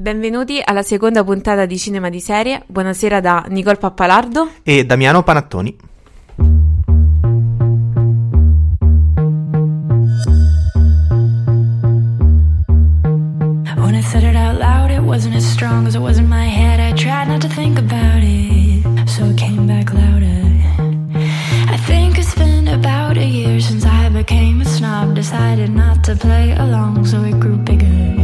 Benvenuti alla seconda puntata di Cinema di Serie. Buonasera da Nicole Pappalardo e Damiano Panattoni. When I said it out loud, it wasn't as strong as it was in my head. I tried not to think about it, so it came back louder. I think it's been about a year since I became a snob. Decided not to play along, so it grew bigger.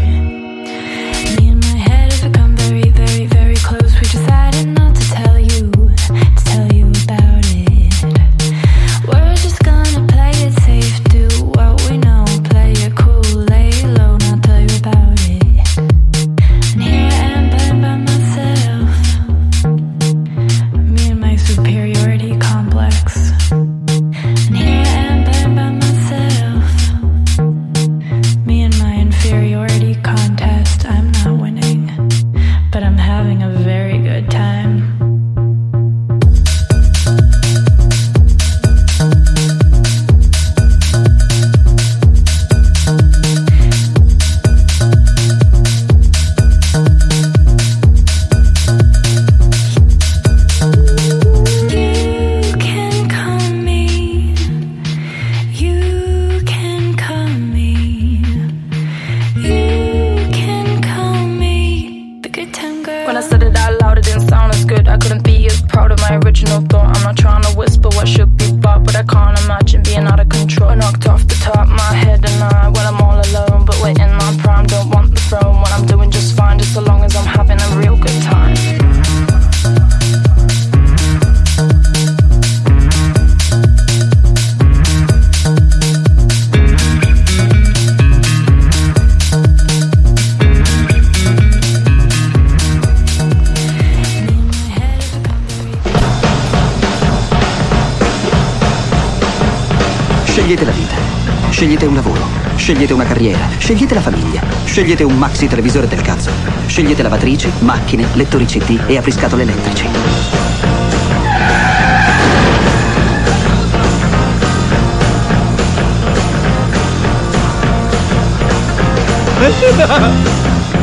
Scegliete una carriera, scegliete la famiglia, scegliete un maxi televisore del cazzo. Scegliete lavatrici, macchine, lettori CD e apriscatole elettrici.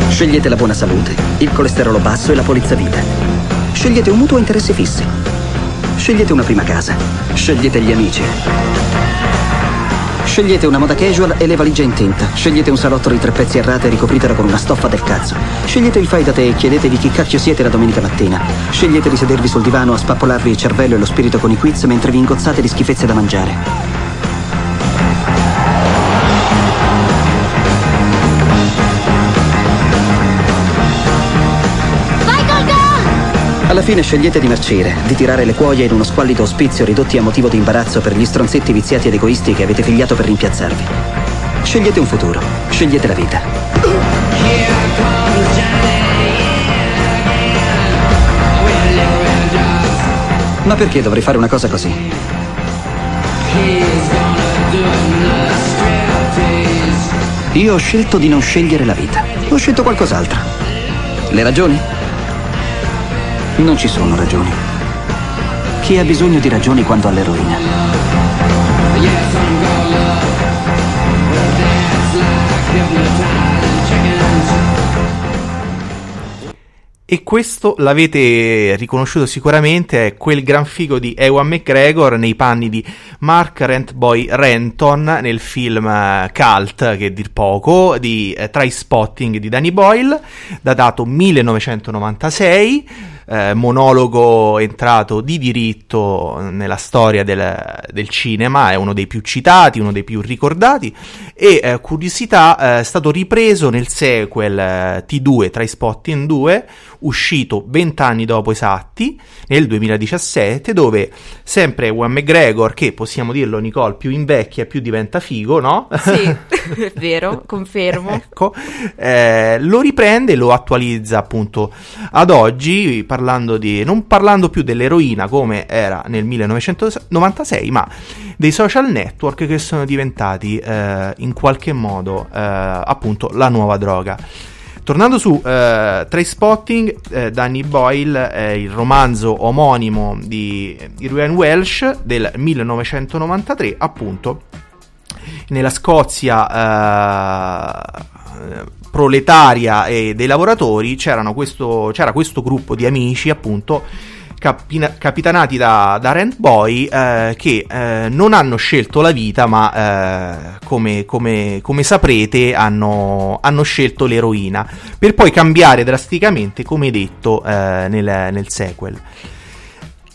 Scegliete la buona salute, il colesterolo basso e la polizza vita. Scegliete un mutuo a interessi fissi. Scegliete una prima casa. Scegliete gli amici. Scegliete una moda casual e le valigie in tinta. Scegliete un salotto di tre pezzi a rate e ricopritela con una stoffa del cazzo. Scegliete il fai da te e chiedetevi chi cacchio siete la domenica mattina. Scegliete di sedervi sul divano a spappolarvi il cervello e lo spirito con i quiz mentre vi ingozzate di schifezze da mangiare. Alla fine scegliete di marcire, di tirare le cuoia in uno squallido ospizio ridotti a motivo di imbarazzo per gli stronzetti viziati ed egoisti che avete figliato per rimpiazzarvi. Scegliete un futuro, scegliete la vita. Ma perché dovrei fare una cosa così? Io ho scelto di non scegliere la vita. Ho scelto qualcos'altro. Le ragioni? Non ci sono ragioni. Chi ha bisogno di ragioni quando ha l'eroina? E questo l'avete riconosciuto sicuramente, è quel gran figo di Ewan McGregor nei panni di Mark Rentboy Renton nel film eh, Cult, che dir poco, di eh, Try Spotting di Danny Boyle, datato 1996 eh, monologo entrato di diritto nella storia del, del, cinema, è uno dei più citati, uno dei più ricordati e eh, curiosità eh, è stato ripreso nel sequel eh, T2 tra i Spotting 2 uscito vent'anni dopo esatti nel 2017 dove sempre Juan McGregor che possiamo dirlo Nicole più invecchia più diventa figo no? Sì, è vero, confermo ecco, eh, lo riprende e lo attualizza appunto ad oggi parlando di, non parlando più dell'eroina come era nel 1996, ma dei social network che sono diventati eh, in qualche modo eh, appunto la nuova droga. Tornando su eh, Trainspotting, eh, Danny Boyle è il romanzo omonimo di Irwin Welsh del 1993, appunto nella Scozia eh, proletaria e dei lavoratori c'era questo gruppo di amici appunto capina- capitanati da, da Rand Boy eh, che eh, non hanno scelto la vita ma eh, come, come, come, saprete hanno, hanno, scelto l'eroina per poi cambiare drasticamente come detto eh, nel, nel sequel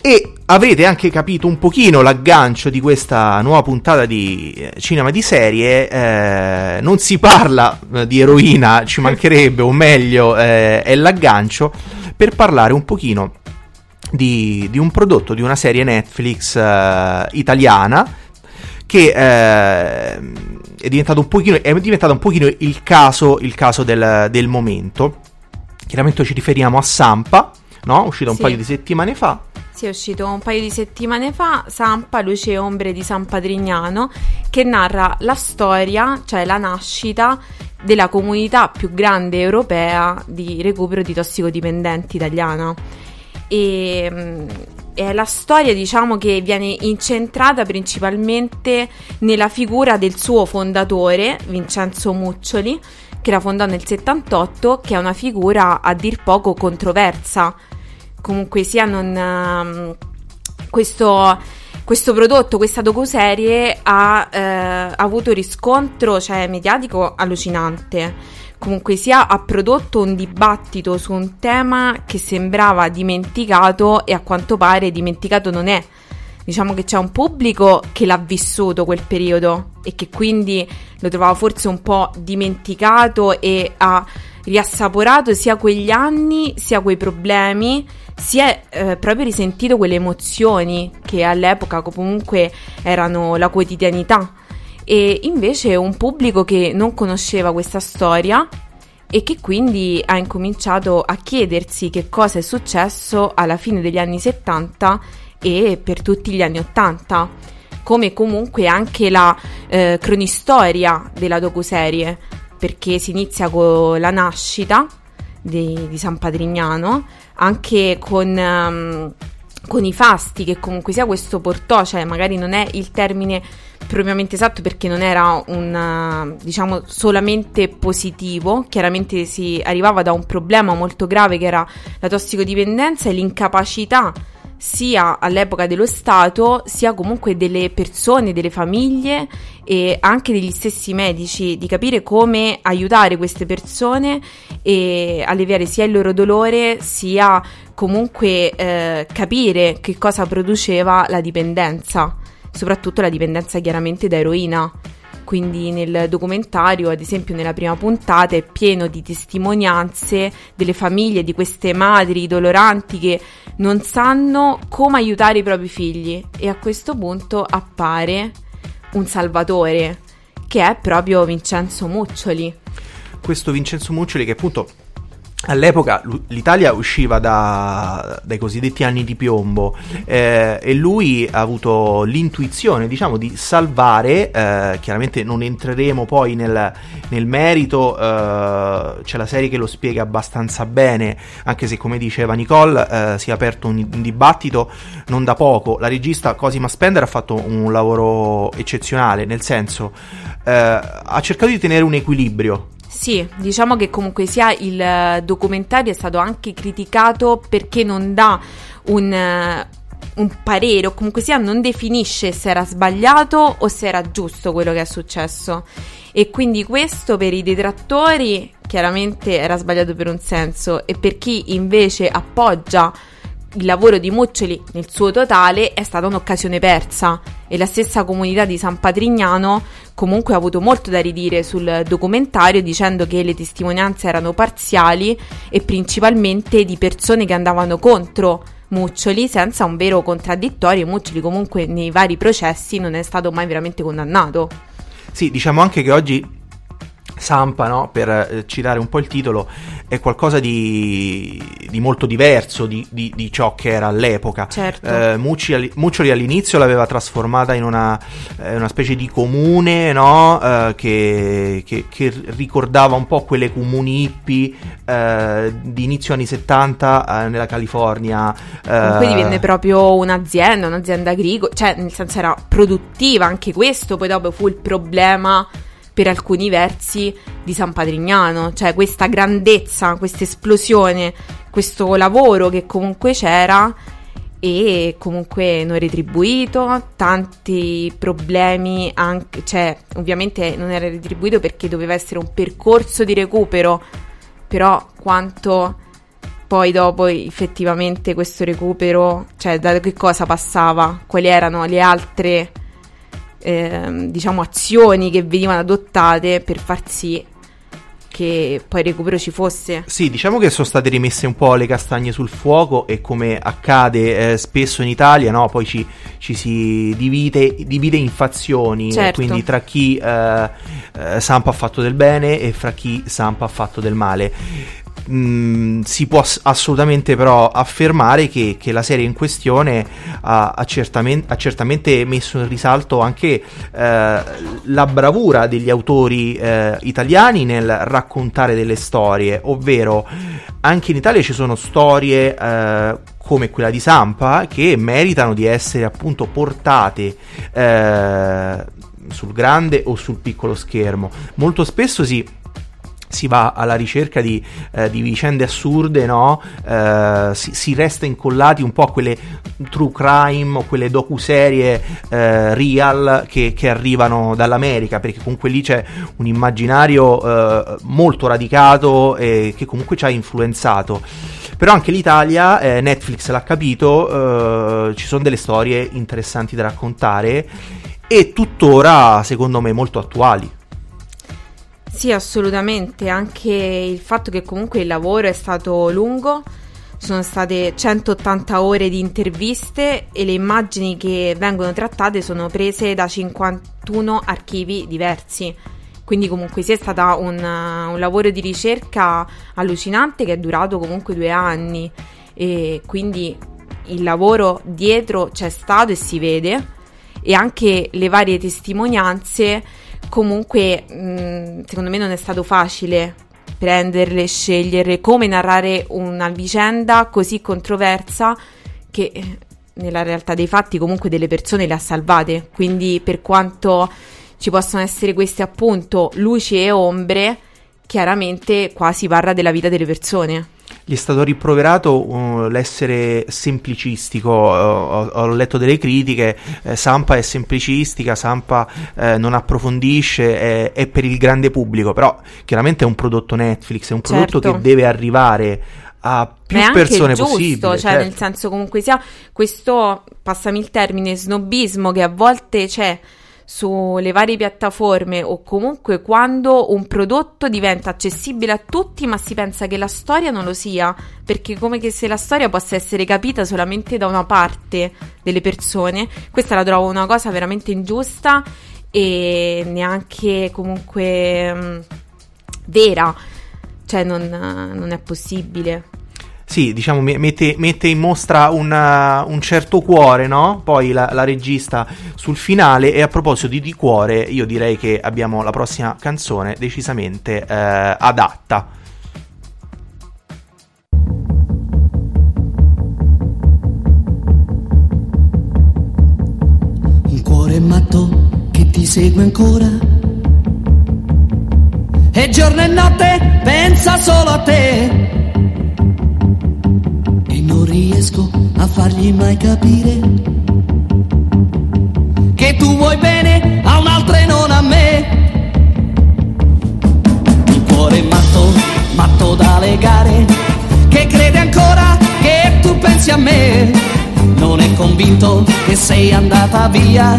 e avrete anche capito un pochino l'aggancio di questa nuova puntata di eh, cinema di serie. Eh, non si parla di eroina, ci mancherebbe, o meglio, eh, è l'aggancio per parlare un pochino di, di un prodotto, di una serie Netflix eh, italiana che eh, è, diventato un pochino, è diventato un pochino il caso, il caso del, del momento. Chiaramente ci riferiamo a Sampa, no? uscito un sì. paio di settimane fa. Sì, è uscito un paio di settimane fa Sampa, Luce e Ombre di San Patrignano, che narra la storia, cioè la nascita della comunità più grande europea di recupero di tossicodipendenti italiana e mm, è la storia diciamo che viene incentrata principalmente nella figura del suo fondatore Vincenzo Muccioli che la fondò nel 78 che è una figura a dir poco controversa. Comunque sia non um, questo questo prodotto, questa docuserie ha eh, avuto riscontro cioè, mediatico allucinante comunque sia ha prodotto un dibattito su un tema che sembrava dimenticato e a quanto pare dimenticato non è. Diciamo che c'è un pubblico che l'ha vissuto quel periodo e che quindi lo trovava forse un po' dimenticato e ha riassaporato sia quegli anni sia quei problemi, si è eh, proprio risentito quelle emozioni che all'epoca comunque erano la quotidianità e invece un pubblico che non conosceva questa storia e che quindi ha incominciato a chiedersi che cosa è successo alla fine degli anni 70 e per tutti gli anni 80, come comunque anche la eh, cronistoria della docuserie, perché si inizia con la nascita di, di San Patrignano, anche con... Um, con i fasti che comunque sia questo portò, cioè magari non è il termine propriamente esatto perché non era un diciamo solamente positivo, chiaramente si arrivava da un problema molto grave che era la tossicodipendenza e l'incapacità sia all'epoca dello Stato sia comunque delle persone, delle famiglie e anche degli stessi medici di capire come aiutare queste persone e alleviare sia il loro dolore sia comunque eh, capire che cosa produceva la dipendenza soprattutto la dipendenza chiaramente da eroina. Quindi nel documentario, ad esempio nella prima puntata, è pieno di testimonianze delle famiglie di queste madri doloranti che non sanno come aiutare i propri figli e a questo punto appare un salvatore che è proprio Vincenzo Muccioli. Questo Vincenzo Muccioli che appunto All'epoca l'Italia usciva da, dai cosiddetti anni di piombo eh, e lui ha avuto l'intuizione diciamo di salvare, eh, chiaramente non entreremo poi nel, nel merito, eh, c'è la serie che lo spiega abbastanza bene, anche se come diceva Nicole eh, si è aperto un, un, dibattito non da poco, la regista Cosima Spender ha fatto un lavoro eccezionale, nel senso eh, ha cercato di tenere un equilibrio sì, diciamo che comunque sia il eh, documentario è stato anche criticato perché non dà un, eh, un parere o comunque sia non definisce se era sbagliato o se era giusto quello che è successo. E quindi questo per i detrattori chiaramente era sbagliato per un senso e per chi invece appoggia il lavoro di Muccioli nel suo totale è stata un'occasione persa e la stessa comunità di San Patrignano comunque ha avuto molto da ridire sul documentario dicendo che le testimonianze erano parziali e principalmente di persone che andavano contro Muccioli senza un vero contraddittorio e Muccioli comunque nei vari processi non è stato mai veramente condannato. Sì, diciamo anche che oggi Sampa, no? per eh, citare un po' il titolo, è qualcosa di, di molto diverso di, di, di, ciò che era all'epoca. Certo. Eh, Muccioli, Muccioli, all'inizio l'aveva trasformata in una, eh, una specie di comune no? eh, che, che, che, ricordava un po' quelle comuni hippie eh, di inizio anni 70 eh, nella California. Comunque divenne proprio un'azienda, un'azienda agricola, cioè nel senso era produttiva anche questo, poi dopo fu il problema per alcuni versi di San Patrignano, cioè questa grandezza, questa esplosione, questo lavoro che comunque c'era e comunque non retribuito, tanti problemi anche, cioè ovviamente non era retribuito perché doveva essere un percorso di recupero, però quanto poi dopo effettivamente questo recupero, cioè da che cosa passava, quali erano le altre eh, diciamo azioni che venivano adottate per far sì che poi il recupero ci fosse. Sì, diciamo che sono state rimesse un po' le castagne sul fuoco e come accade eh, spesso in Italia, no? poi ci, ci si divide, divide, in fazioni, certo. quindi tra chi eh, eh, Sampa ha fatto del bene e fra chi Sampa ha fatto del male mh, si può assolutamente però affermare che, che la serie in questione ha, ha, certamente, ha, certamente, messo in risalto anche eh, la bravura degli autori eh, italiani nel raccontare delle storie, ovvero anche in Italia ci sono storie eh, come quella di Sampa che meritano di essere appunto portate eh, sul grande o sul piccolo schermo. Molto spesso si si va alla ricerca di, eh, di vicende assurde, no? Eh, si, si, resta incollati un po' a quelle true crime o quelle docuserie eh, real che, che, arrivano dall'America, perché comunque lì c'è un immaginario eh, molto radicato e che comunque ci ha influenzato. Però anche l'Italia, eh, Netflix l'ha capito, eh, ci sono delle storie interessanti da raccontare e tuttora, secondo me, molto attuali. Sì, assolutamente, anche il fatto che comunque il lavoro è stato lungo, sono state 180 ore di interviste e le immagini che vengono trattate sono prese da 51 archivi diversi. Quindi comunque sia stato un, un lavoro di ricerca allucinante che è durato comunque due anni. E quindi il lavoro dietro c'è stato e si vede. E anche le varie testimonianze comunque mh, mm, secondo me non è stato facile prenderle, scegliere come narrare una vicenda così controversa che eh, nella realtà dei fatti comunque delle persone le ha salvate. Quindi per quanto ci possono essere queste appunto luci e ombre, chiaramente qua si parla della vita delle persone gli è stato rimproverato uh, l'essere semplicistico. Ho, ho, letto delle critiche. Eh, Sampa è semplicistica, Sampa eh, non approfondisce, è, è, per il grande pubblico. Però chiaramente è un prodotto Netflix, è un prodotto certo. che deve arrivare a più Ma persone giusto, possibile. Cioè, certo. nel senso, comunque sia questo, passami il termine, snobismo che a volte c'è sulle varie piattaforme o comunque quando un prodotto diventa accessibile a tutti ma si pensa che la storia non lo sia perché come se la storia possa essere capita solamente da una parte delle persone. Questa la trovo una cosa veramente ingiusta e neanche comunque mh, mm, vera. Cioè non, non è possibile sì, diciamo, mette, mette in mostra una, un certo cuore, no? Poi la, la, regista sul finale. E a proposito di, di, cuore, io direi che abbiamo la prossima canzone decisamente eh, adatta. Un cuore matto che ti segue ancora. E giorno e notte pensa solo a te riesco a fargli mai capire che tu vuoi bene a un'altra e non a me. Il cuore matto, matto da legare, che crede ancora che tu pensi a me. Non è convinto che sei andata via,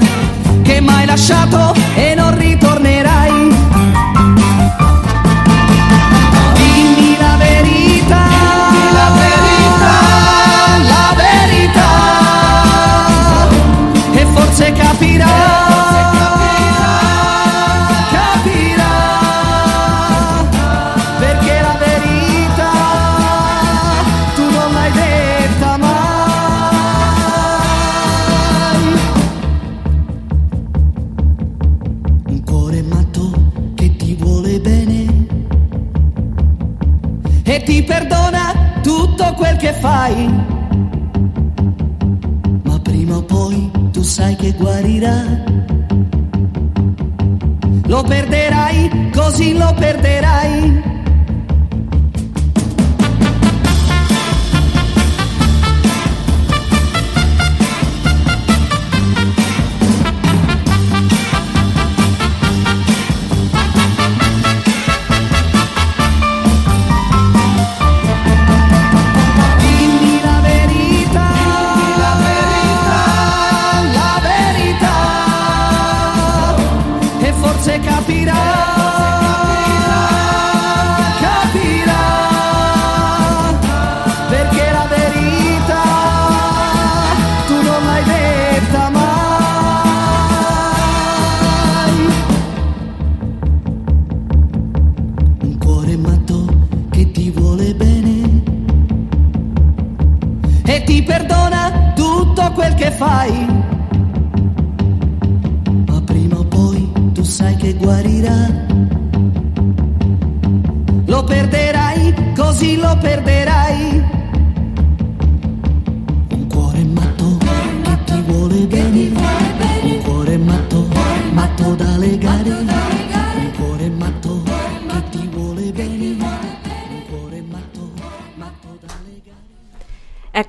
che m'hai lasciato e non ritornerai Lo perderai, così lo perderai.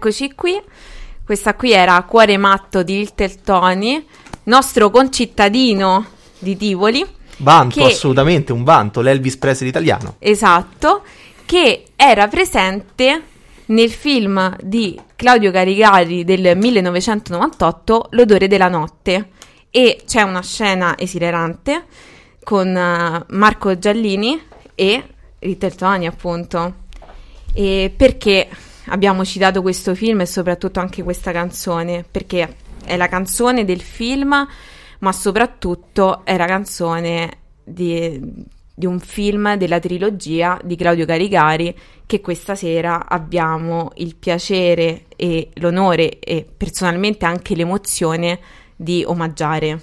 Eccoci qui. Questa qui era Cuore matto di Little Tony, nostro concittadino di Tivoli. Vanto, che- assolutamente, un vanto, l'Elvis Presley italiano. Esatto, che era presente nel film di Claudio Carigari del 1998, L'odore della notte. E c'è una scena esilerante con eh, Marco Giallini e Little Tony, appunto. E perché abbiamo citato questo film e soprattutto anche questa canzone? Perché è la canzone del film, ma soprattutto è la canzone di, di un film della trilogia di Claudio Carigari che questa sera abbiamo il piacere e l'onore e personalmente anche l'emozione di omaggiare.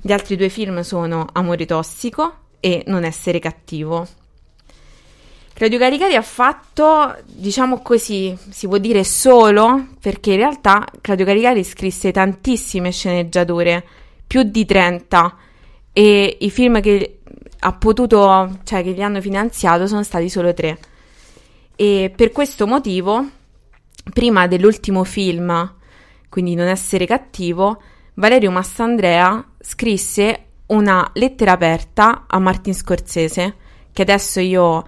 Gli altri due film sono Amore tossico e Non essere cattivo. Claudio Caricari ha fatto, diciamo così, si può dire solo, perché in realtà Claudio Caricari scrisse tantissime sceneggiature, più di 30, e i film che ha potuto, cioè che gli hanno finanziato sono stati solo tre. E per questo motivo, prima dell'ultimo film, quindi Non essere cattivo, Valerio Massandrea scrisse una lettera aperta a Martin Scorsese, che adesso io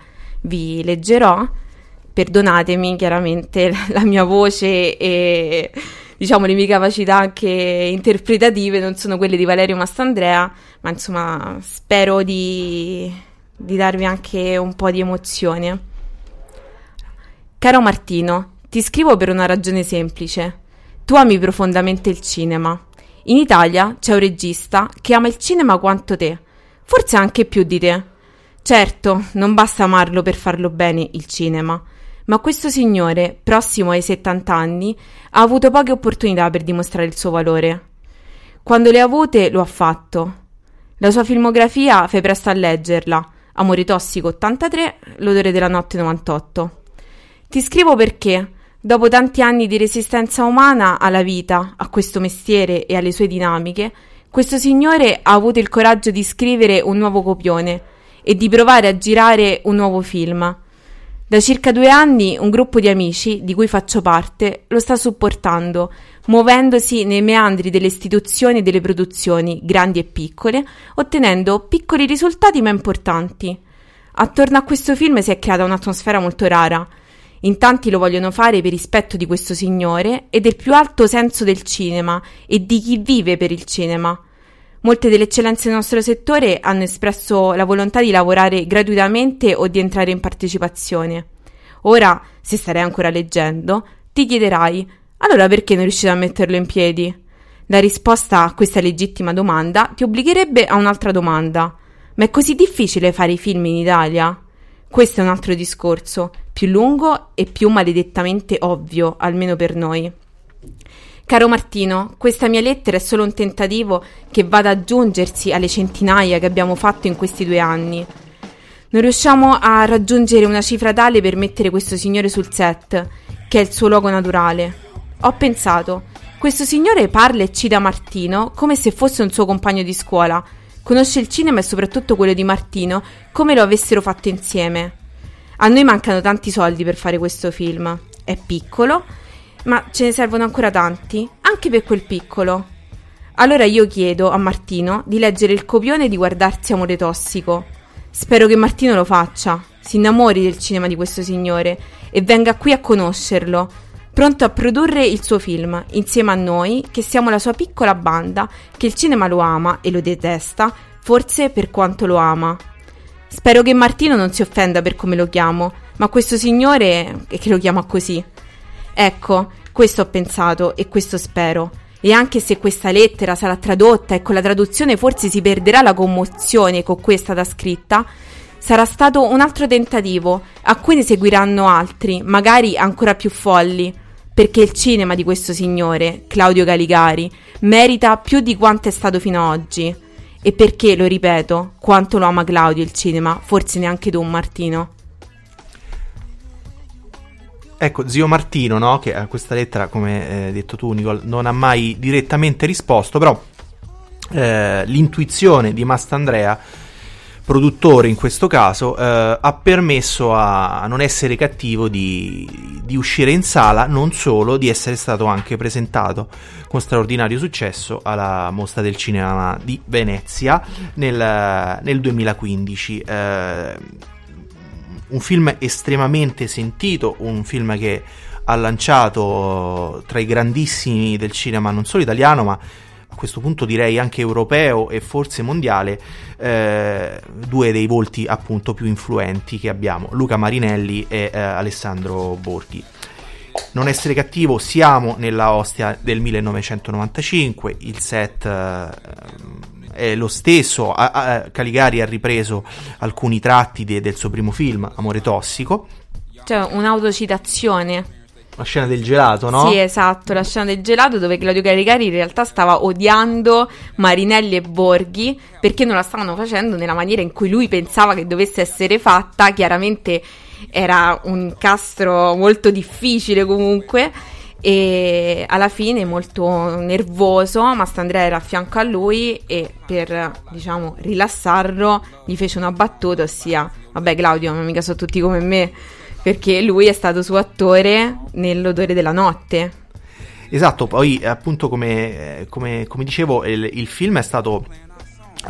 vi leggerò. Perdonatemi chiaramente la mia voce e diciamo le mie capacità anche interpretative non sono quelle di Valerio Massandrea, ma insomma spero di, di darvi anche un po' di emozione. Caro Martino, ti scrivo per una ragione semplice. Tu ami profondamente il cinema. In Italia c'è un regista che ama il cinema quanto te, forse anche più di te. Certo, non basta amarlo per farlo bene il cinema, ma questo signore, prossimo ai 70 anni, ha avuto poche opportunità per dimostrare il suo valore. Quando le ha avute, lo ha fatto. La sua filmografia fai presto a leggerla. Amore tossico 83, L'odore della notte 98. Ti scrivo perché, dopo tanti anni di resistenza umana alla vita, a questo mestiere e alle sue dinamiche, questo signore ha avuto il coraggio di scrivere un nuovo copione e di provare a girare un nuovo film. Da circa due anni un gruppo di amici, di cui faccio parte, lo sta supportando, muovendosi nei meandri delle istituzioni e delle produzioni, grandi e piccole, ottenendo piccoli risultati ma importanti. Attorno a questo film si è creata un'atmosfera molto rara. In tanti lo vogliono fare per rispetto di questo signore e del più alto senso del cinema e di chi vive per il cinema. Molte delle eccellenze del nostro settore hanno espresso la volontà di lavorare gratuitamente o di entrare in partecipazione. Ora, se starei ancora leggendo, ti chiederai: allora perché non riuscite a metterlo in piedi? La risposta a questa legittima domanda ti obbligherebbe a un'altra domanda. Ma è così difficile fare i film in Italia? Questo è un altro discorso, più lungo e più maledettamente ovvio, almeno per noi. Caro Martino, questa mia lettera è solo un tentativo che va ad aggiungersi alle centinaia che abbiamo fatto in questi due anni. Non riusciamo a raggiungere una cifra tale per mettere questo signore sul set, che è il suo luogo naturale. Ho pensato, questo signore parla e cita Martino come se fosse un suo compagno di scuola. Conosce il cinema e soprattutto quello di Martino come lo avessero fatto insieme. A noi mancano tanti soldi per fare questo film. È piccolo, ma ce ne servono ancora tanti, anche per quel piccolo. Allora io chiedo a Martino di leggere il copione di guardarsi Amore Tossico. Spero che Martino lo faccia, si innamori del cinema di questo signore e venga qui a conoscerlo, pronto a produrre il suo film, insieme a noi, che siamo la sua piccola banda, che il cinema lo ama e lo detesta, forse per quanto lo ama. Spero che Martino non si offenda per come lo chiamo, ma questo signore è che lo chiama così. Ecco, questo ho pensato e questo spero. E anche se questa lettera sarà tradotta e con la traduzione forse si perderà la commozione con cui è stata scritta, sarà stato un altro tentativo, a cui ne seguiranno altri, magari ancora più folli, perché il cinema di questo signore, Claudio Caligari, merita più di quanto è stato fino ad oggi. E perché, lo ripeto, quanto lo ama Claudio il cinema, forse neanche tu, Martino. Ecco, zio Martino, no? che a questa lettera, come hai eh, detto tu, Nicole, non ha mai direttamente risposto, però eh, l'intuizione di Mastandrea produttore in questo caso, eh, ha permesso a, a, non essere cattivo di, di, uscire in sala, non solo di essere stato anche presentato con straordinario successo alla Mostra del Cinema di Venezia nel, nel 2015. Eh, un film estremamente sentito, un film che ha lanciato tra i grandissimi del cinema non solo italiano ma a questo punto direi anche europeo e forse mondiale, eh, due dei volti appunto più influenti che abbiamo, Luca Marinelli e eh, Alessandro Borghi. Non essere cattivo, siamo nella Ostia del 1995, il set eh, è lo stesso, a, a, Caligari ha ripreso alcuni tratti de, del suo primo film, Amore Tossico. Cioè un'autocitazione la scena del gelato, no? Sì, esatto, la scena del gelato dove Claudio Caricari in realtà stava odiando Marinelli e Borghi perché non la stavano facendo nella maniera in cui lui pensava che dovesse essere fatta. Chiaramente era un incastro molto difficile comunque e alla fine molto nervoso Mastandrea era a fianco a lui e per diciamo rilassarlo gli fece una battuta ossia vabbè Claudio ma mica sono tutti come me perché lui è stato suo attore nell'odore della notte. Esatto, poi appunto come, eh, come, come dicevo il, il film è stato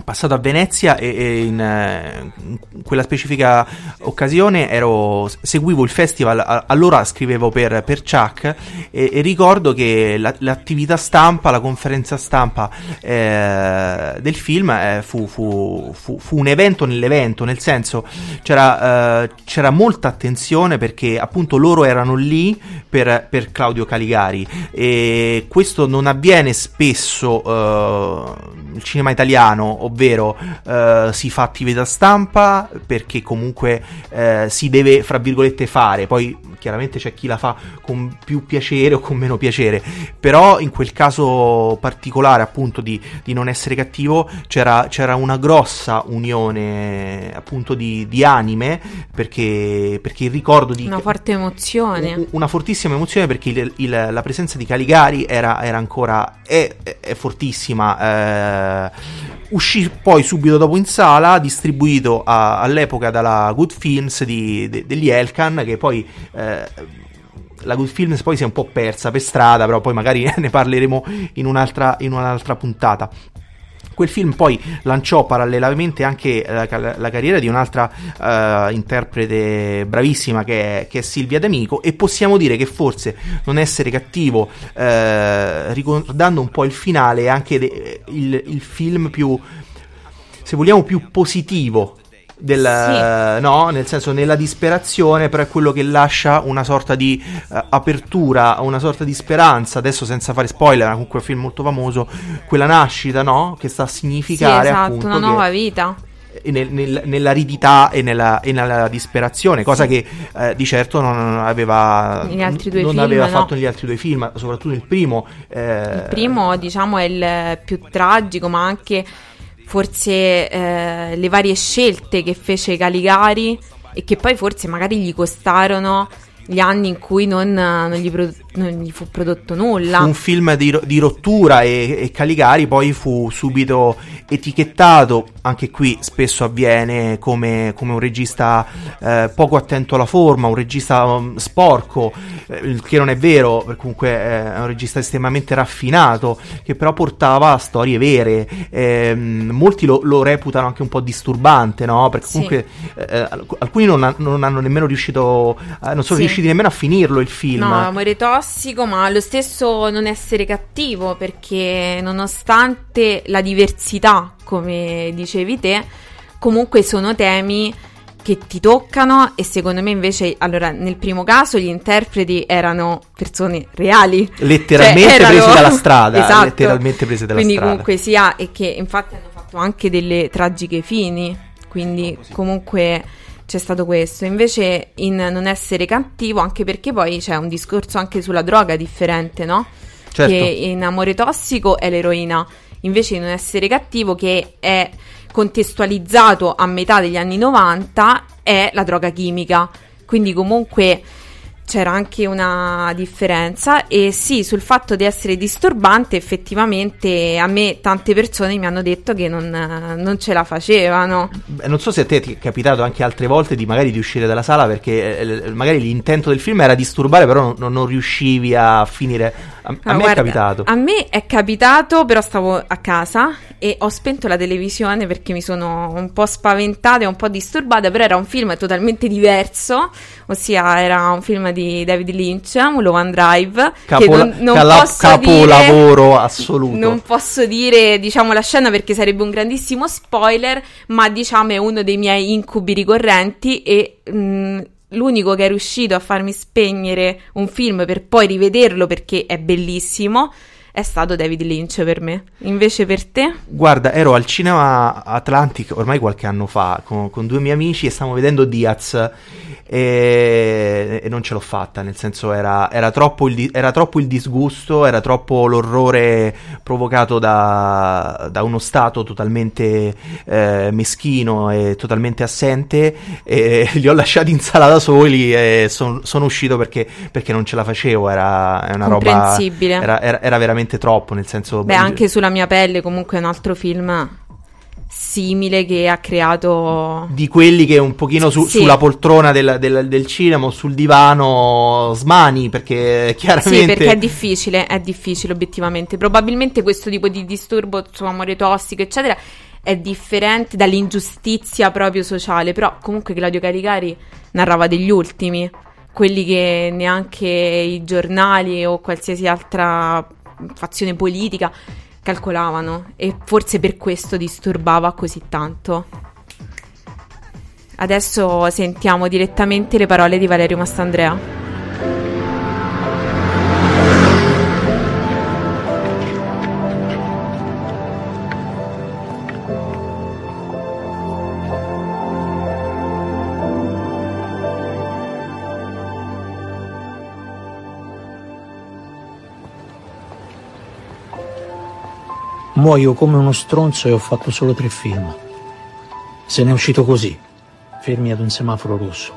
passato a Venezia e, e in, eh, in, quella specifica occasione ero, seguivo il festival, allora scrivevo per, per Chuck e, e ricordo che la, l'attività stampa, la conferenza stampa eh, del film eh, fu, fu, fu, fu, un evento nell'evento, nel senso c'era, eh, c'era, molta attenzione perché appunto loro erano lì per, per Claudio Caligari e questo non avviene spesso eh, il cinema italiano ovvero eh, si fa attività stampa perché comunque eh, si deve, fra virgolette, fare, poi chiaramente c'è chi la fa con più piacere o con meno piacere, però in quel caso particolare appunto di, di non essere cattivo c'era, c'era, una grossa unione appunto di, di anime perché, perché, il ricordo di... Una forte emozione. Una fortissima emozione perché il, il, la presenza di Caligari era, era ancora... è, è fortissima. Eh, uscì poi subito dopo in sala, distribuito a, all'epoca dalla Good Films di, de, degli Elkan, che poi... Eh, la Good Films poi si è un po' persa per strada, però poi magari ne parleremo in un'altra, in un'altra puntata. Quel film poi lanciò parallelamente anche la, la, la carriera di un'altra uh, interprete bravissima che è, che è, Silvia D'Amico e possiamo dire che forse non essere cattivo, uh, ricordando un po' il finale, è anche de, il, il film più, se vogliamo, più positivo del, sì. no, nel senso nella disperazione, però è quello che lascia una sorta di uh, apertura, una sorta di speranza. Adesso senza fare spoiler, comunque è un film molto famoso, quella nascita, no? Che sta a significare sì, esatto, una nuova vita. Nel, nel, nell'aridità e nella, e nella, disperazione, cosa che eh, di certo non aveva, non film, aveva fatto negli altri due film, soprattutto nel primo. Eh... Il primo, diciamo, è il più tragico, ma anche forse eh, le varie scelte che fece Caligari e che poi forse magari gli costarono gli anni in cui non, non, gli, pro- non gli, fu prodotto nulla. Fu un film di, di rottura e, e, Caligari poi fu subito etichettato, anche qui spesso avviene come, come un regista eh, poco attento alla forma, un regista um, sporco, eh, che non è vero, perché comunque è un regista estremamente raffinato, che però portava storie vere. Eh, molti lo, lo, reputano anche un po' disturbante, no? Perché comunque sì. Eh, alcuni non, ha, non, hanno nemmeno riuscito, non sono sì riusciti nemmeno a finirlo il film. No, amore tossico, ma lo stesso non essere cattivo, perché nonostante la diversità, come dicevi te, comunque sono temi che ti toccano e secondo me invece, allora, nel primo caso gli interpreti erano persone reali. Letteralmente cioè, erano... prese dalla strada. esatto. Letteralmente prese dalla quindi strada. comunque sia, e che infatti hanno fatto anche delle tragiche fini, quindi comunque c'è stato questo. Invece in non essere cattivo, anche perché poi c'è un discorso anche sulla droga differente, no? Certo. Che in amore tossico è l'eroina, invece in non essere cattivo, che è contestualizzato a metà degli anni 90, è la droga chimica. Quindi comunque c'era anche una differenza e sì, sul fatto di essere disturbante effettivamente a me tante persone mi hanno detto che non, non ce la facevano. Non so se a te è capitato anche altre volte di magari di uscire dalla sala perché eh, magari l'intento del film era disturbare però non, non riuscivi a finire. A, a me guarda, è capitato. A me è capitato però stavo a casa e ho spento la televisione perché mi sono un po' spaventata e un po' disturbata però era un film totalmente diverso ossia era un film di David Lynch, Mulholland Drive, Capola- che non, non cala- posso capolavoro dire, assoluto. Non posso dire, diciamo, la scena perché sarebbe un grandissimo spoiler, ma diciamo è uno dei miei incubi ricorrenti e mh, l'unico che è riuscito a farmi spegnere un film per poi rivederlo perché è bellissimo è stato David Lynch per me. Invece per te? Guarda, ero al cinema Atlantic ormai qualche anno fa con, con due miei amici e stavamo vedendo Diaz e, e, non ce l'ho fatta, nel senso era, era, troppo il, era, troppo il, disgusto, era troppo l'orrore provocato da, da uno Stato totalmente eh, meschino e totalmente assente e li ho lasciati in sala da soli e son, sono uscito perché, perché, non ce la facevo, era una roba... Era, era, era veramente troppo, nel senso... Beh, anche sulla mia pelle comunque è un altro film simile che ha creato di quelli che un pochino su, sì. sulla poltrona del, del, del, cinema o sul divano smani perché chiaramente sì perché è difficile è difficile obiettivamente probabilmente questo tipo di disturbo su amore tossico eccetera è differente dall'ingiustizia proprio sociale però comunque Claudio Caricari narrava degli ultimi quelli che neanche i giornali o qualsiasi altra fazione politica calcolavano e forse per questo disturbava così tanto. Adesso sentiamo direttamente le parole di Valerio Mastandrea. Muoio come uno stronzo e ho fatto solo tre film. Se n'è uscito così, fermi ad un semaforo rosso.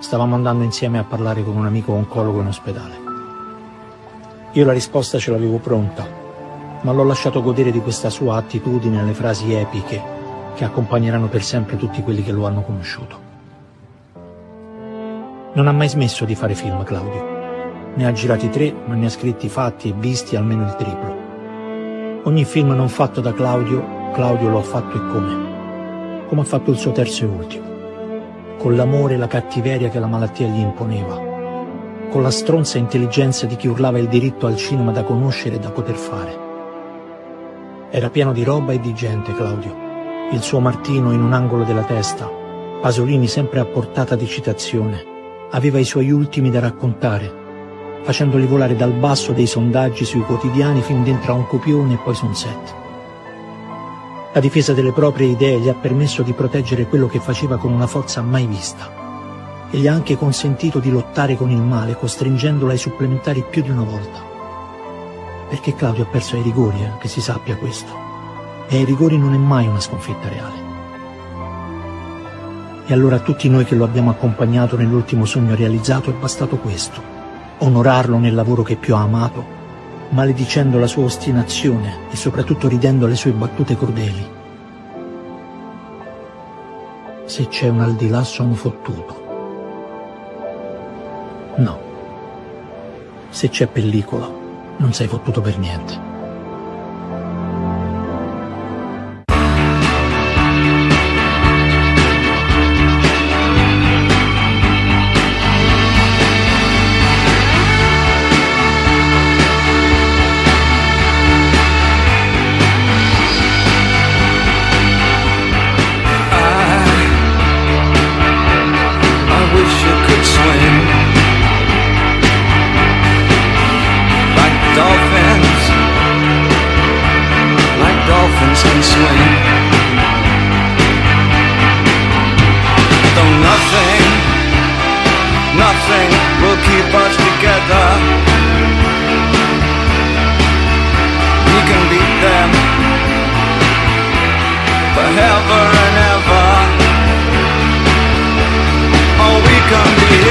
Stavamo andando insieme a parlare con un amico oncologo in ospedale. Io la risposta ce l'avevo pronta, ma l'ho lasciato godere di questa sua attitudine alle frasi epiche che accompagneranno per sempre tutti quelli che lo hanno conosciuto. Non ha mai smesso di fare film, Claudio. Ne ha girati tre, ma ne ha scritti fatti e visti almeno il triplo. Ogni film non fatto da Claudio, Claudio lo ha fatto e come. Come ha fatto il suo terzo e ultimo. Con l'amore e la cattiveria che la malattia gli imponeva. Con la stronza intelligenza di chi urlava il diritto al cinema da conoscere e da poter fare. Era pieno di roba e di gente, Claudio. Il suo Martino in un angolo della testa, Pasolini sempre a portata di citazione. Aveva i suoi ultimi da raccontare facendoli volare dal basso dei sondaggi sui quotidiani fin dentro a un copione e poi su un set. La difesa delle proprie idee gli ha permesso di proteggere quello che faceva con una forza mai vista e gli ha anche consentito di lottare con il male, costringendolo ai supplementari più di una volta. Perché Claudio ha perso ai rigori, eh, che si sappia questo. e ai rigori non è mai una sconfitta reale. E allora a tutti noi che lo abbiamo accompagnato nell'ultimo sogno realizzato è bastato questo, onorarlo nel lavoro che più ha amato, maledicendo la sua ostinazione e soprattutto ridendo le sue battute crudeli. Se c'è un al di là sono fottuto. No. Se c'è pellicola, non sei fottuto per niente. Eccoci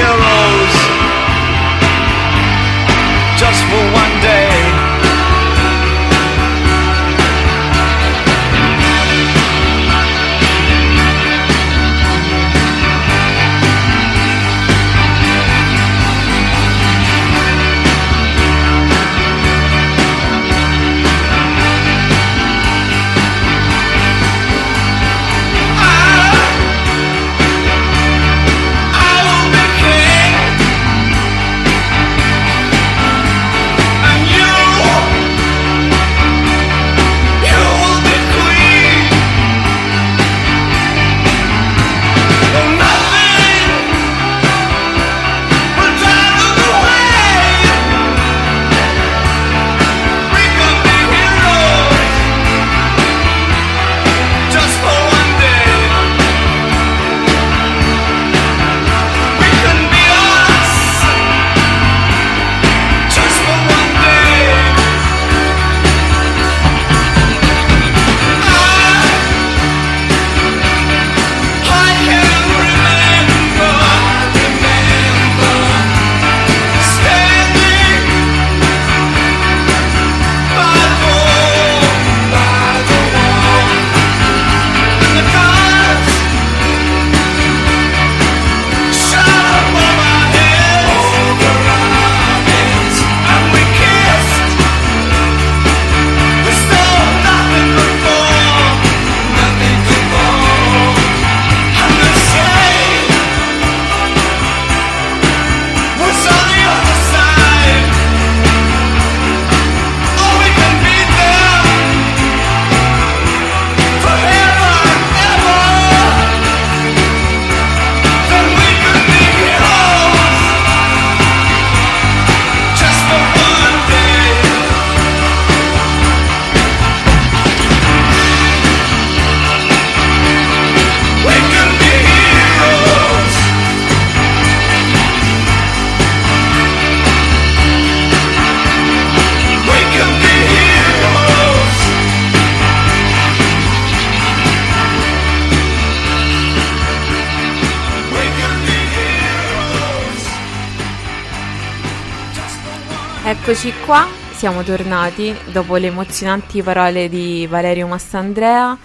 qua, siamo tornati dopo le emozionanti parole di Valerio Mastandrea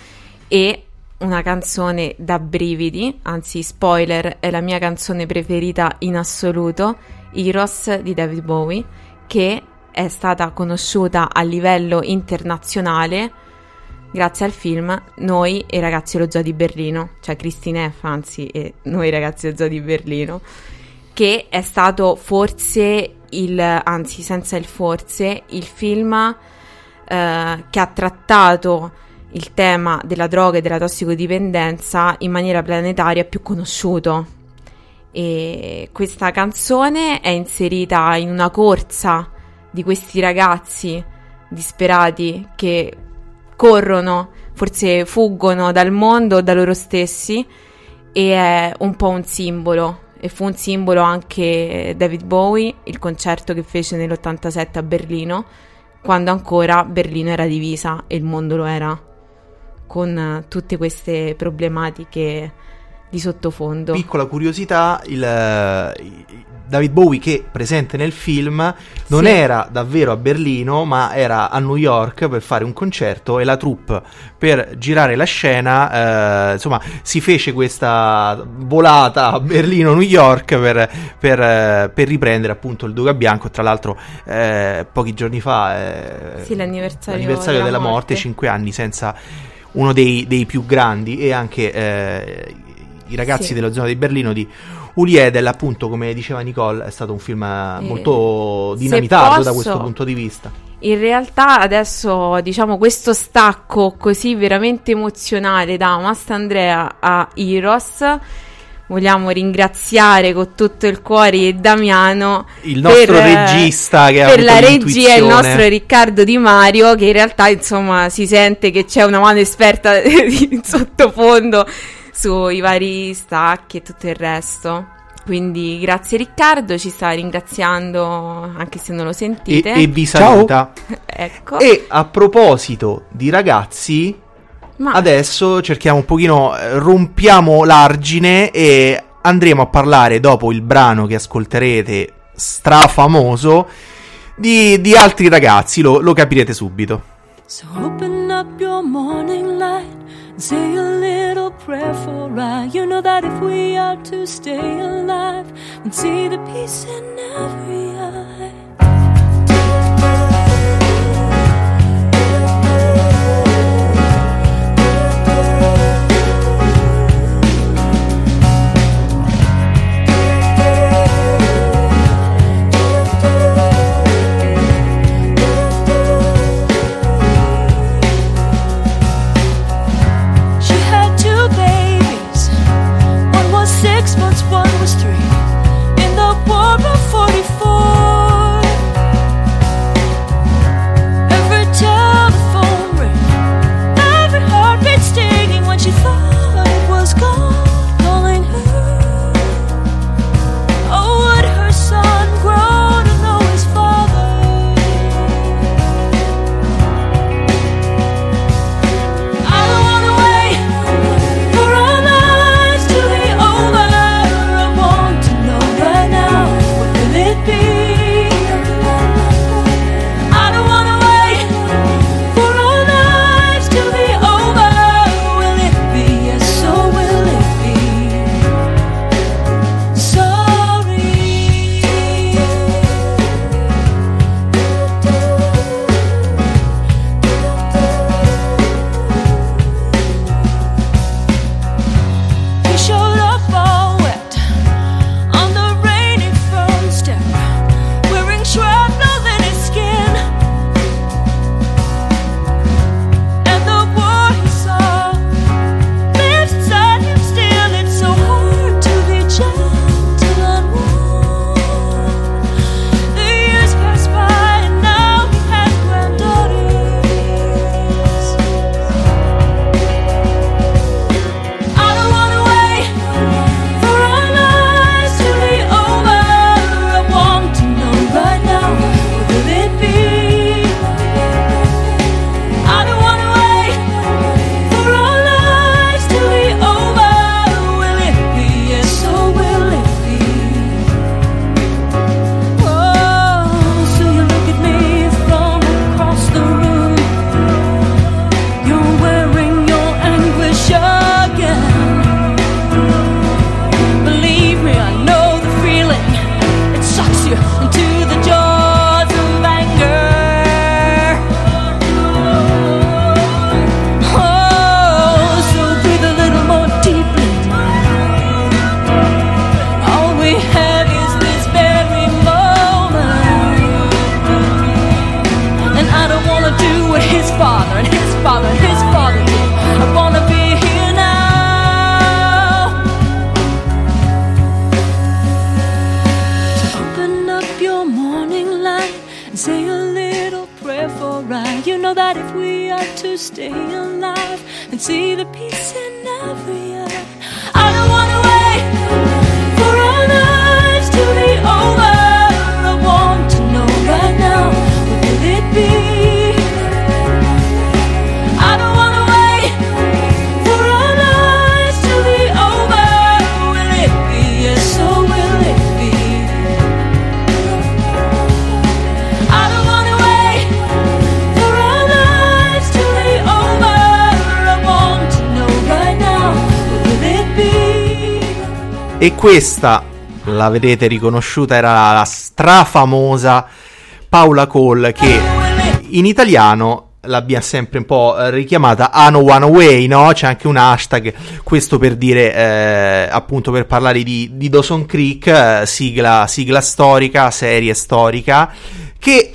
e una canzone da brividi, anzi spoiler, è la mia canzone preferita in assoluto, Heroes di David Bowie, che è stata conosciuta a livello internazionale grazie al film Noi e i ragazzi dello Zoo di Berlino, cioè Christine F, anzi, e Noi ragazzi dello Zoo di Berlino, che è stato forse il, anzi senza il forse, il film eh, che ha trattato il tema della droga e della tossicodipendenza in maniera planetaria più conosciuto. E questa canzone è inserita in una corsa di questi ragazzi disperati che corrono, forse fuggono dal mondo, da loro stessi, e è un po' un simbolo e fu un simbolo anche David Bowie, il concerto che fece nell'87 a Berlino, quando ancora Berlino era divisa e il mondo lo era. con tutte queste problematiche di sottofondo. Piccola curiosità, il, eh, David Bowie che presente nel film non Sì. era davvero a Berlino ma era a New York per fare un concerto e la troupe per girare la scena eh, insomma si fece questa volata a Berlino-New York per, per, eh, per riprendere appunto il Duca Bianco tra l'altro eh, pochi giorni fa eh, Sì, l'anniversario l'anniversario della della morte, morte. 5 anni senza uno dei, dei più grandi e anche eh, i ragazzi Sì. della zona di Berlino di Uli Edel, appunto, come diceva Nicole, è stato un film eh, molto dinamitato da posso- questo punto di vista. In realtà adesso diciamo questo stacco così veramente emozionale da Mastandrea a Heroes vogliamo ringraziare con tutto il cuore Damiano Il nostro per, regista che ha per la regia il nostro Riccardo Di Mario che in realtà insomma si sente che c'è una mano esperta in sottofondo sui vari stacchi e tutto il resto. Quindi grazie Riccardo, ci sta ringraziando anche se non lo e, sentite. e vi Ciao. saluta. ecco. E a proposito di ragazzi, Ma adesso cerchiamo un pochino, eh, rompiamo l'argine e andremo a parlare dopo il brano che ascolterete, strafamoso, di, di altri ragazzi, lo, lo capirete subito. So open up your morning light say a little prayer for I. You know that if we are to stay alive and see the peace in every eye. E questa, l'avrete riconosciuta, era la strafamosa Paula Cole che in italiano l'abbiamo sempre un po' richiamata Ano One Way, no? C'è anche un hashtag, questo per dire, eh, appunto per parlare di, di Dawson Creek, eh, sigla, sigla storica, serie storica, che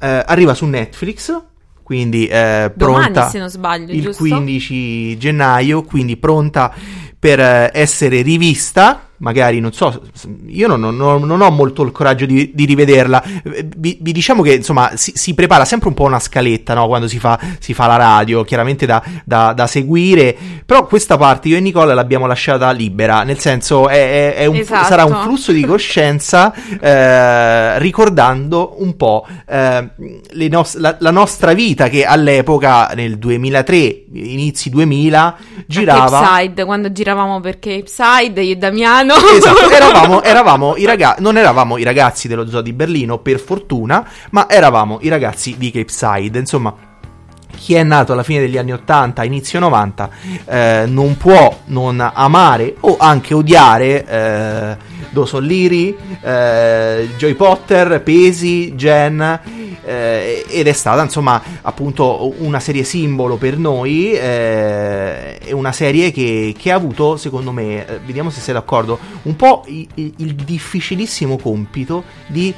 eh, arriva su Netflix, quindi eh, Domani, pronta se non sbaglio, il giusto? 15 gennaio, quindi pronta per eh, essere rivista. Magari non so, io non, non- non ho molto il coraggio di, di rivederla. Vi, vi diciamo che insomma si, si prepara sempre un po' una scaletta no? quando si fa, si fa la radio, chiaramente da, da- da seguire. Però questa parte io e Nicola l'abbiamo lasciata libera, nel senso è, è- è un- Esatto. sarà un flusso di coscienza eh, ricordando un po' eh, le nos- la, la nostra vita che all'epoca nel 2003, inizi 2000, A girava. Cape Side, quando giravamo per Cape Side, io e Damiano. Esatto, eravamo, eravamo i ragazzi, non eravamo i ragazzi dello zoo di Berlino, per fortuna, ma eravamo i ragazzi di Cape Side. Insomma, chi è nato alla fine degli anni 80, inizio 90, eh, non può non amare o anche odiare eh, Dawson Leary, eh, Joy Potter, Pesi, Jen. eh, ed è stata insomma appunto una serie simbolo per noi eh, è una serie che, che ha avuto secondo me eh, vediamo se sei d'accordo un po' i- i- il difficilissimo compito di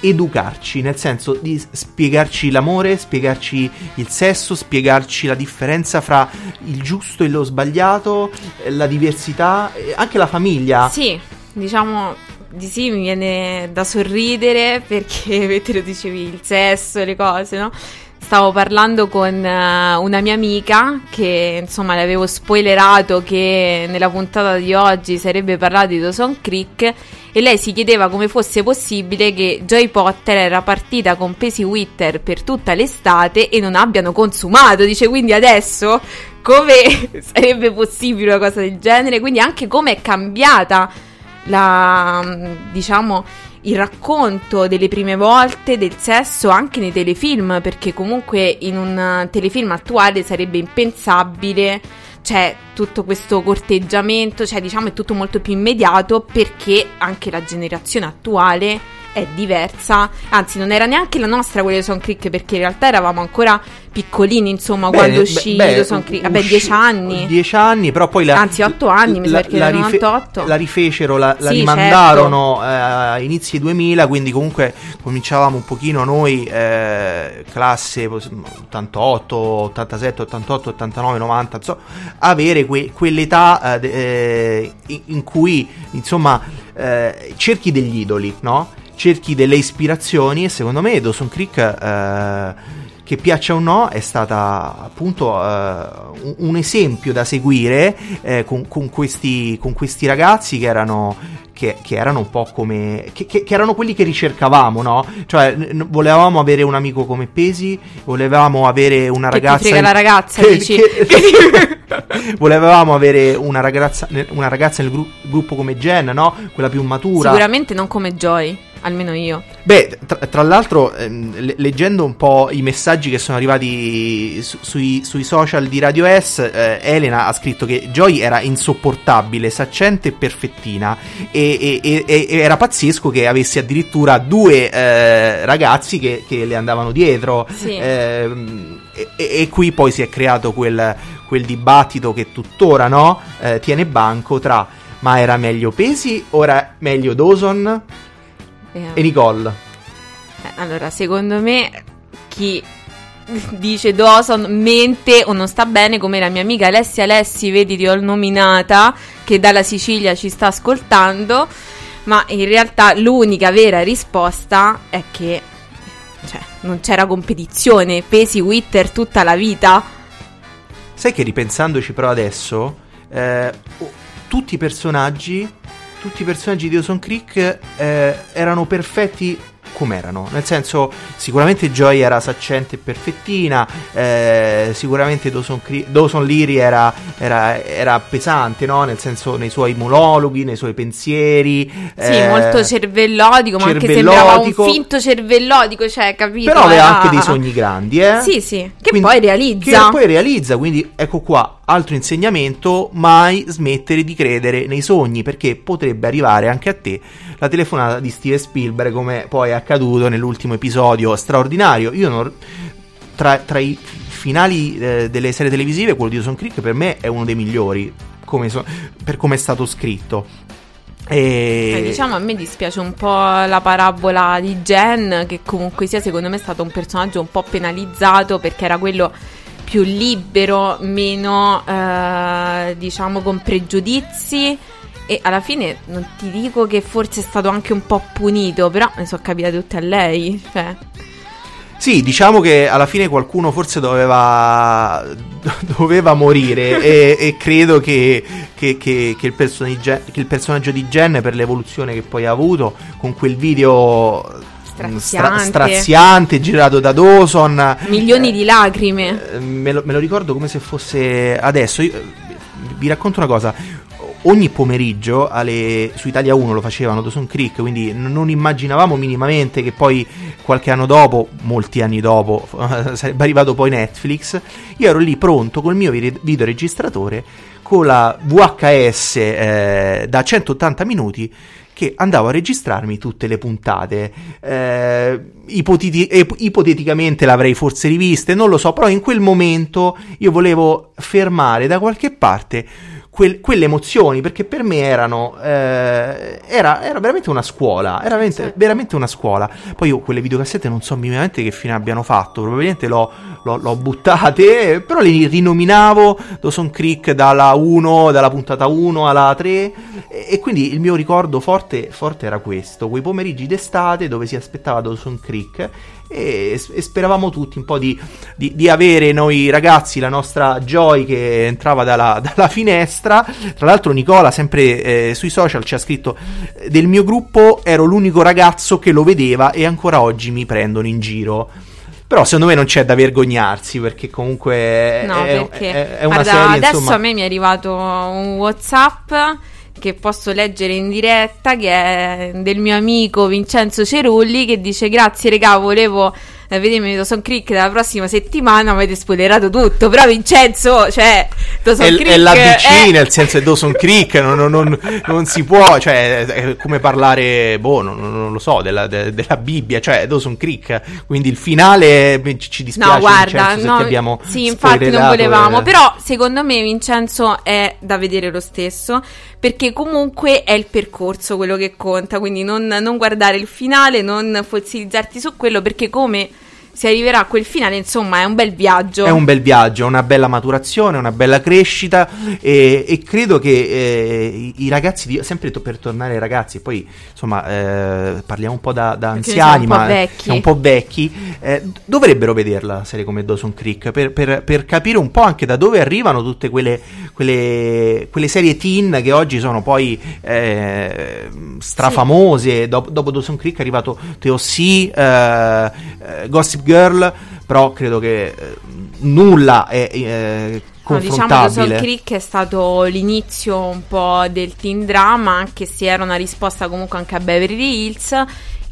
educarci, nel senso di spiegarci l'amore, spiegarci il sesso, spiegarci la differenza fra il giusto e lo sbagliato, eh, la diversità, eh, anche la famiglia. Sì, diciamo di sì, mi viene da sorridere perché te lo dicevi il sesso, le cose, no? Stavo parlando con eh, una mia amica che insomma le avevo spoilerato che nella puntata di oggi sarebbe parlato di Dawson Creek e lei si chiedeva come fosse possibile che Joy Potter era partita con Pesi Witter per tutta l'estate e non abbiano consumato. Dice quindi adesso come sarebbe possibile una cosa del genere? Quindi anche come è cambiata la, diciamo, il racconto delle prime volte del sesso anche nei telefilm, perché comunque in un telefilm attuale sarebbe impensabile, cioè tutto questo corteggiamento, cioè diciamo è tutto molto più immediato perché anche la generazione attuale è diversa, anzi non era neanche la nostra quella di Son Creek perché in realtà eravamo ancora piccolini insomma Bene, quando beh, uscì beh, Dawson Creek, vabbè uscì- 10 anni. 10 anni, però poi la, Anzi, otto anni, mi sa, perché era 98. la rifecero, la, la Sì, rimandarono eh, a inizi 2000, quindi comunque cominciavamo un pochino noi, eh, classe pos- 88, 87, 88, 89, 90, insomma, avere que- quell'età eh, eh, in, in cui, insomma, eh, cerchi degli idoli, no? Cerchi delle ispirazioni e secondo me Dawson Creek... eh, che piaccia o no, è stata appunto eh, un, esempio da seguire eh, con, con questi, con questi ragazzi che erano, che, che erano un po' come. Che, che- che erano quelli che ricercavamo, no? Cioè, n- volevamo avere un amico come Pesi, volevamo avere una Che ragazza. frega la ragazza, che- dici? che- volevamo avere una ragazza, una ragazza nel gru- gruppo come Jen, no? Quella più matura. Sicuramente non come Joy, almeno io. Beh, tra, tra l'altro, ehm, le- leggendo un po' i messaggi che sono arrivati su- sui, sui social di Radio S, eh, Elena ha scritto che Joy era insopportabile, saccente e perfettina. E, e- e- e- era pazzesco che avesse addirittura due eh, ragazzi che, che le andavano dietro. Sì. Ehm, e qui poi si è creato quel, quel dibattito che tuttora no, eh, tiene banco tra. Ma era meglio Pesi o era meglio Dawson Eh, e Nicole? eh, allora, secondo me, chi dice Dawson mente o non sta bene, come la mia amica Alessia Alessi, vedi, ti ho nominata, che dalla Sicilia ci sta ascoltando. Ma in realtà l'unica vera risposta è che cioè, non c'era competizione. Pesi Witter tutta la vita. Sai che ripensandoci però adesso, eh, tutti i personaggi, tutti i personaggi di Dawson Creek eh, erano perfetti come erano. Nel senso, sicuramente Joy era saccente e perfettina, eh, sicuramente Dawson, Cre- Dawson Leary era, era- era pesante, no? Nel senso, nei suoi monologhi, nei suoi pensieri. Sì, eh, molto cervellotico, ma anche sembrava un finto cervellotico, cioè, capito? Però aveva Era- anche dei sogni grandi, eh? Sì, sì, che Quindi- poi realizza. Che poi realizza, quindi ecco qua, altro insegnamento, mai smettere di credere nei sogni, perché potrebbe arrivare anche a te la telefonata di Steven Spielberg, come poi è accaduto nell'ultimo episodio straordinario. Io non, tra, tra, i finali eh, delle serie televisive, quello di Dawson Creek per me è uno dei migliori, come so, per come è stato scritto. E... Eh, diciamo a me dispiace un po' la parabola di Jen, che comunque sia secondo me è stato un personaggio un po' penalizzato perché era quello più libero, meno eh, diciamo con pregiudizi e alla fine non ti dico che forse è stato anche un po' punito, però ne sono capite tutte a lei, cioè. Sì, diciamo che alla fine qualcuno forse doveva, doveva morire e, e, credo che, che, che, che, il che, il personaggio di Jen per l'evoluzione che poi ha avuto con quel video straziante, stra- straziante girato da Dawson. Milioni eh, di lacrime. eh, me, lo, me, lo, ricordo come se fosse adesso. Io, vi racconto una cosa. Ogni pomeriggio alle, su Italia 1 lo facevano Dawson Creek, quindi non immaginavamo minimamente che poi qualche anno dopo, molti anni dopo, sarebbe arrivato poi Netflix. Io ero lì pronto col mio videoregistratore con la VHS eh, da 180 minuti che andavo a registrarmi tutte le puntate. Eh, ipoteti- ipoteticamente l'avrei forse riviste, non lo so, però in quel momento io volevo fermare da qualche parte quel, quelle emozioni, perché per me erano, eh, era, era, veramente una scuola, era veramente, sì. veramente, una scuola. Poi io quelle videocassette non so minimamente che fine abbiano fatto, probabilmente l'ho, l'ho, l'ho buttate, però le rinominavo Dawson Creek dalla 1, dalla puntata 1 alla 3, e, e quindi il mio ricordo forte, forte era questo, quei pomeriggi d'estate dove si aspettava Dawson Creek e, e speravamo tutti un po' di, di, di, avere noi ragazzi la nostra Joy che entrava dalla, dalla finestra. Tra l'altro Nicola sempre eh, sui social ci ha scritto del mio gruppo ero l'unico ragazzo che lo vedeva e ancora oggi mi prendono in giro. Però secondo me non c'è da vergognarsi perché comunque no, è, perché, è, è una guarda, serie adesso insomma... a me mi è arrivato un Whatsapp che posso leggere in diretta, che è del mio amico Vincenzo Cerulli, che dice grazie regà, volevo eh, vedermi Dawson Creek dalla prossima settimana, avete spoilerato tutto, però Vincenzo, cioè, Dawson è, Creek... È l'ABC, è... nel senso è Dawson Creek, non, non, non, non, si può, cioè, è come parlare, boh, non, lo so, della, de, della Bibbia, cioè Dawson Creek, quindi il finale ci dispiace, no, guarda, Vincenzo, no, abbiamo Sì, infatti non volevamo, e... però secondo me Vincenzo è da vedere lo stesso, perché comunque è il percorso quello che conta, quindi non, non guardare il finale, non fossilizzarti su quello, perché come si arriverà a quel finale, insomma, è un bel viaggio. È un bel viaggio, una bella maturazione, una bella crescita e, e credo che eh, i ragazzi, di, sempre to- per tornare ai ragazzi, poi insomma eh, parliamo un po' da, da anziani, ma vecchi. un po' vecchi, eh, dovrebbero vederla serie come Dawson Creek per, per, per, capire un po' anche da dove arrivano tutte quelle, quelle, quelle serie teen che oggi sono poi eh, strafamose. Sì. Dopo, dopo Dawson Creek è arrivato TOC, eh, eh, Gossip Girl, però credo che eh, nulla è eh. No, diciamo che Soul Creek è stato l'inizio un po' del teen drama, anche se era una risposta comunque anche a Beverly Hills,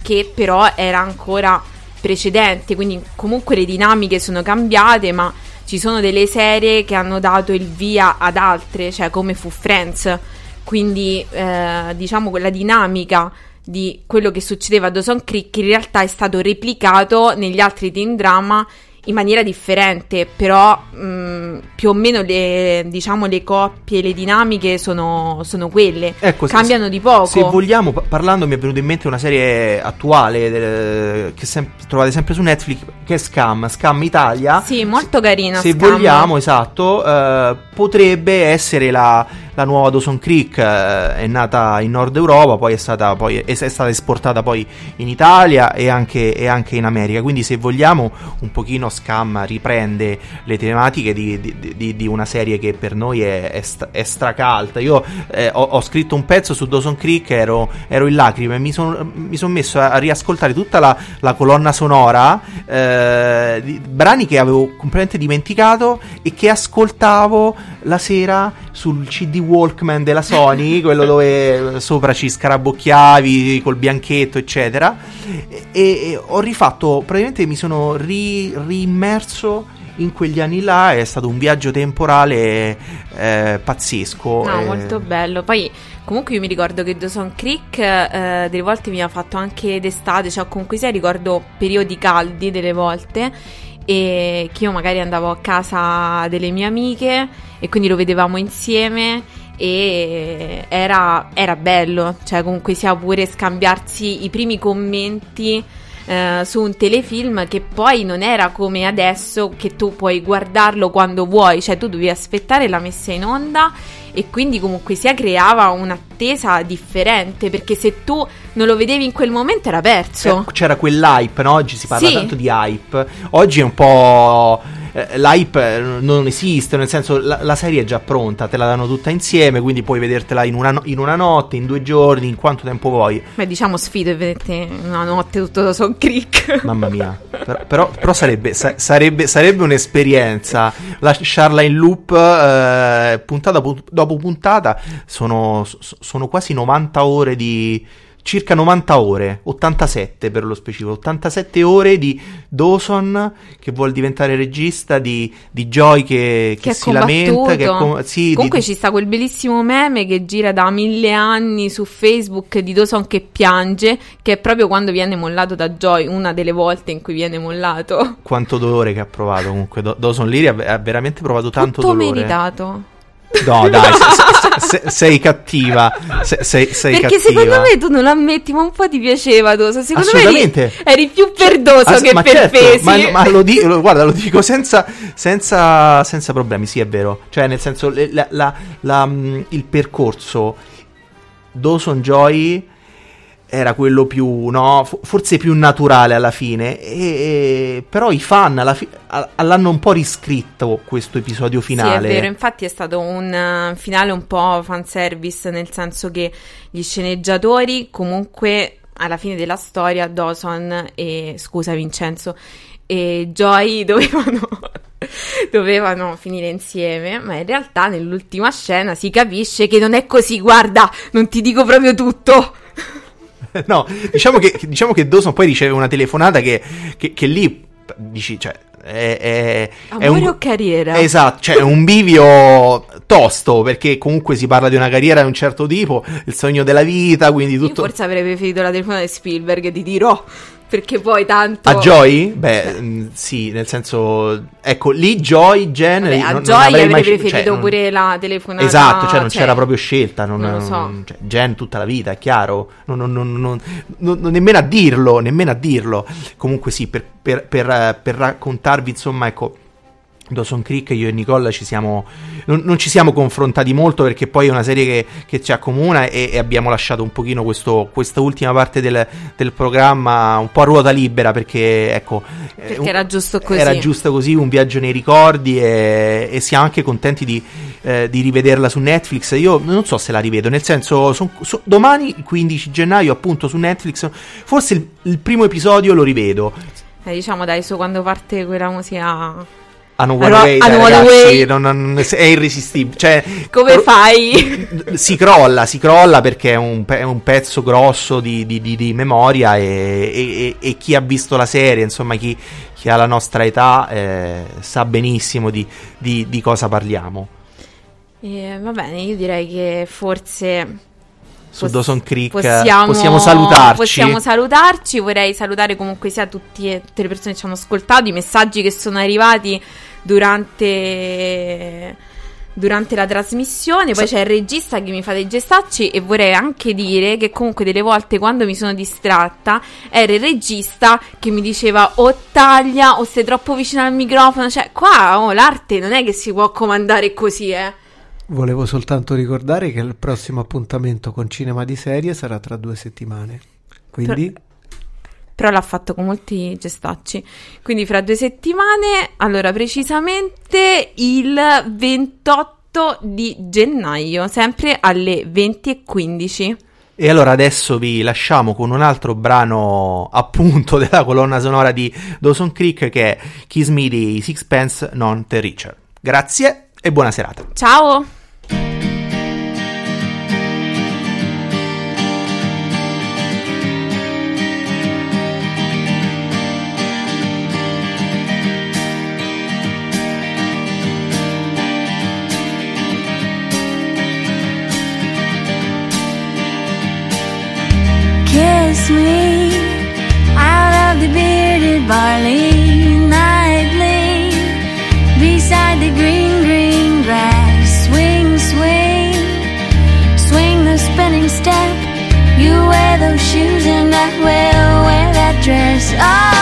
che però era ancora precedente, quindi comunque le dinamiche sono cambiate, ma ci sono delle serie che hanno dato il via ad altre, cioè come fu Friends, quindi eh, diciamo quella dinamica di quello che succedeva a Dawson Creek in realtà è stato replicato negli altri teen drama in maniera differente, però mh, più o meno le, diciamo, le coppie, le dinamiche sono, sono quelle, ecco, cambiano se, di poco. Se vogliamo, parlando mi è venuta in mente una serie attuale del, che sem- trovate sempre su Netflix, che è Scam, Scam Italia. Sì, molto carina. Se Scam. vogliamo, esatto, eh, potrebbe essere la la nuova Dawson Creek eh, è nata in Nord Europa, poi è stata, poi, è, stata esportata poi in Italia e anche, e anche, in America. Quindi, se vogliamo, un pochino Scam riprende le tematiche di, di, di, di una serie che per noi è, è, è stracalta. Io eh, ho, ho, scritto un pezzo su Dawson Creek, ero, ero in lacrime e mi sono son messo a, riascoltare tutta la, la colonna sonora, eh, brani che avevo completamente dimenticato e che ascoltavo la sera sul CD Walkman della Sony, quello dove sopra ci scarabocchiavi col bianchetto, eccetera. E, e ho rifatto, praticamente mi sono ri, rimmerso in quegli anni là è stato un viaggio temporale eh, pazzesco. No, eh. molto bello. Poi comunque io mi ricordo che Dawson Creek eh, delle volte mi ha fatto anche d'estate, cioè comunque sia ricordo periodi caldi delle volte e che io magari andavo a casa delle mie amiche e quindi lo vedevamo insieme e era, era bello, cioè comunque sia pure scambiarsi i primi commenti eh, su un telefilm che poi non era come adesso che tu puoi guardarlo quando vuoi, cioè tu dovevi aspettare la messa in onda e quindi comunque sia creava un'attesa differente perché se tu non lo vedevi in quel momento era perso. Eh, C'era quell'hype, no? Oggi si parla Sì. tanto di hype. Oggi è un po'. Eh, L'hype eh, non esiste, nel senso la, la serie è già pronta, te la danno tutta insieme, quindi puoi vedertela in una, no- in una notte, in due giorni, in quanto tempo vuoi. Beh, diciamo sfido e vedete una notte tutto Dawson Creek. Mamma mia, però, però- però sarebbe, sa- sarebbe, sarebbe un'esperienza lasciarla in loop eh, puntata pu- dopo puntata. Sono, so- sono quasi 90 ore di. Circa 90 ore, 87 per lo specifico, 87 ore di Dawson che vuole diventare regista, di, di Joy che, che che si lamenta, che com- sì, di- Comunque ci sta quel bellissimo meme che gira da mille anni su Facebook di Dawson che piange, che è proprio quando viene mollato da Joy, una delle volte in cui viene mollato. quanto dolore che ha provato comunque. Do- Dawson Leary ha, veramente provato tanto Tutto dolore. meritato. No, dai, se- se- se- sei cattiva. Se- sei, sei Perché cattiva. secondo me tu non lo ammetti, ma un po' ti piaceva Dawson. Secondo me Assolutamente. eri, eri più perdoso Ah, che ma per certo, ma, ma lo dico, guarda, lo dico senza, senza, senza problemi, sì, è vero. Cioè, nel senso, la- la- la, mm, il percorso Dawson Joy era quello più, no, fo- forse più naturale alla fine. E, però i fan alla fi- l'hanno un po' riscritto questo episodio finale. Sì, è vero, infatti è stato un eh, finale un po' fanservice, nel senso che gli sceneggiatori comunque alla fine della storia Dawson e scusa Vincenzo e Joy dovevano dovevano finire insieme, ma in realtà nell'ultima scena si capisce che non è così, guarda, non ti dico proprio tutto. No, diciamo che, diciamo che Dawson poi riceve una telefonata che, che, che lì dici, cioè, è, è, è Amore un, o carriera? Esatto, cioè è un bivio tosto perché comunque si parla di una carriera di un certo tipo, il sogno della vita, quindi Io tutto... forse avrei preferito la telefonata di Spielberg, ti dirò, perché poi tanto... A Joy? Beh, mh, sì, nel senso, ecco, lì Joy, Jen... Vabbè, a non- non Joy avrei avrei mai- preferito cioè, non- pure la telefonata. Esatto, cioè non cioè, c'era proprio scelta, non, non lo so. cioè, Jen tutta la vita, è chiaro, non, non- non- non- non- non- nemmeno a dirlo, nemmeno a dirlo. Comunque sì, per, per- per, eh, per raccontarvi, insomma, ecco, Dawson Creek, io e Nicola ci siamo, non, non ci siamo confrontati molto perché poi è una serie che, che ci accomuna e, e abbiamo lasciato un pochino questo, questa ultima parte del, del programma un po' a ruota libera perché, ecco... eh, Perché un- era giusto così. Era giusto così, un viaggio nei ricordi e, e siamo anche contenti di, eh, di rivederla su Netflix. Io non so se la rivedo, nel senso, son- so- domani, il 15 gennaio, appunto su Netflix, forse il, il primo episodio lo rivedo. Eh, diciamo dai, su quando parte quella musica... A No Allora, Way, a dai, No One ragazzi, Way. non- non- è irresistibile. Cioè, Come fai? si crolla, si crolla perché è un, è un pezzo grosso di, di- di- di memoria e, e- e- chi ha visto la serie, insomma chi, chi ha la nostra età eh, sa benissimo di, di- di cosa parliamo. Eh, va bene, io direi che forse... Su Poss- Dawson Creek possiamo, possiamo salutarci. Possiamo salutarci. Vorrei salutare comunque sia tutti, tutte le persone che ci hanno ascoltato, i messaggi che sono arrivati durante, durante la trasmissione. Poi c'è il regista che mi fa dei gestacci. E vorrei anche dire che comunque delle volte quando mi sono distratta era il regista che mi diceva o taglia o sei troppo vicino al microfono. Cioè, qua oh, l'arte non è che si può comandare così, eh. Volevo soltanto ricordare che il prossimo appuntamento con Cinema di Serie sarà tra due settimane. Quindi però l'ha fatto con molti gestacci. Quindi fra due settimane, allora precisamente il 28 di gennaio, sempre alle 20.15. E allora adesso vi lasciamo con un altro brano appunto della colonna sonora di Dawson Creek che è Kiss Me di Sixpence Non The Richer. Grazie e buona serata. Ciao! that will wear that dress. Oh.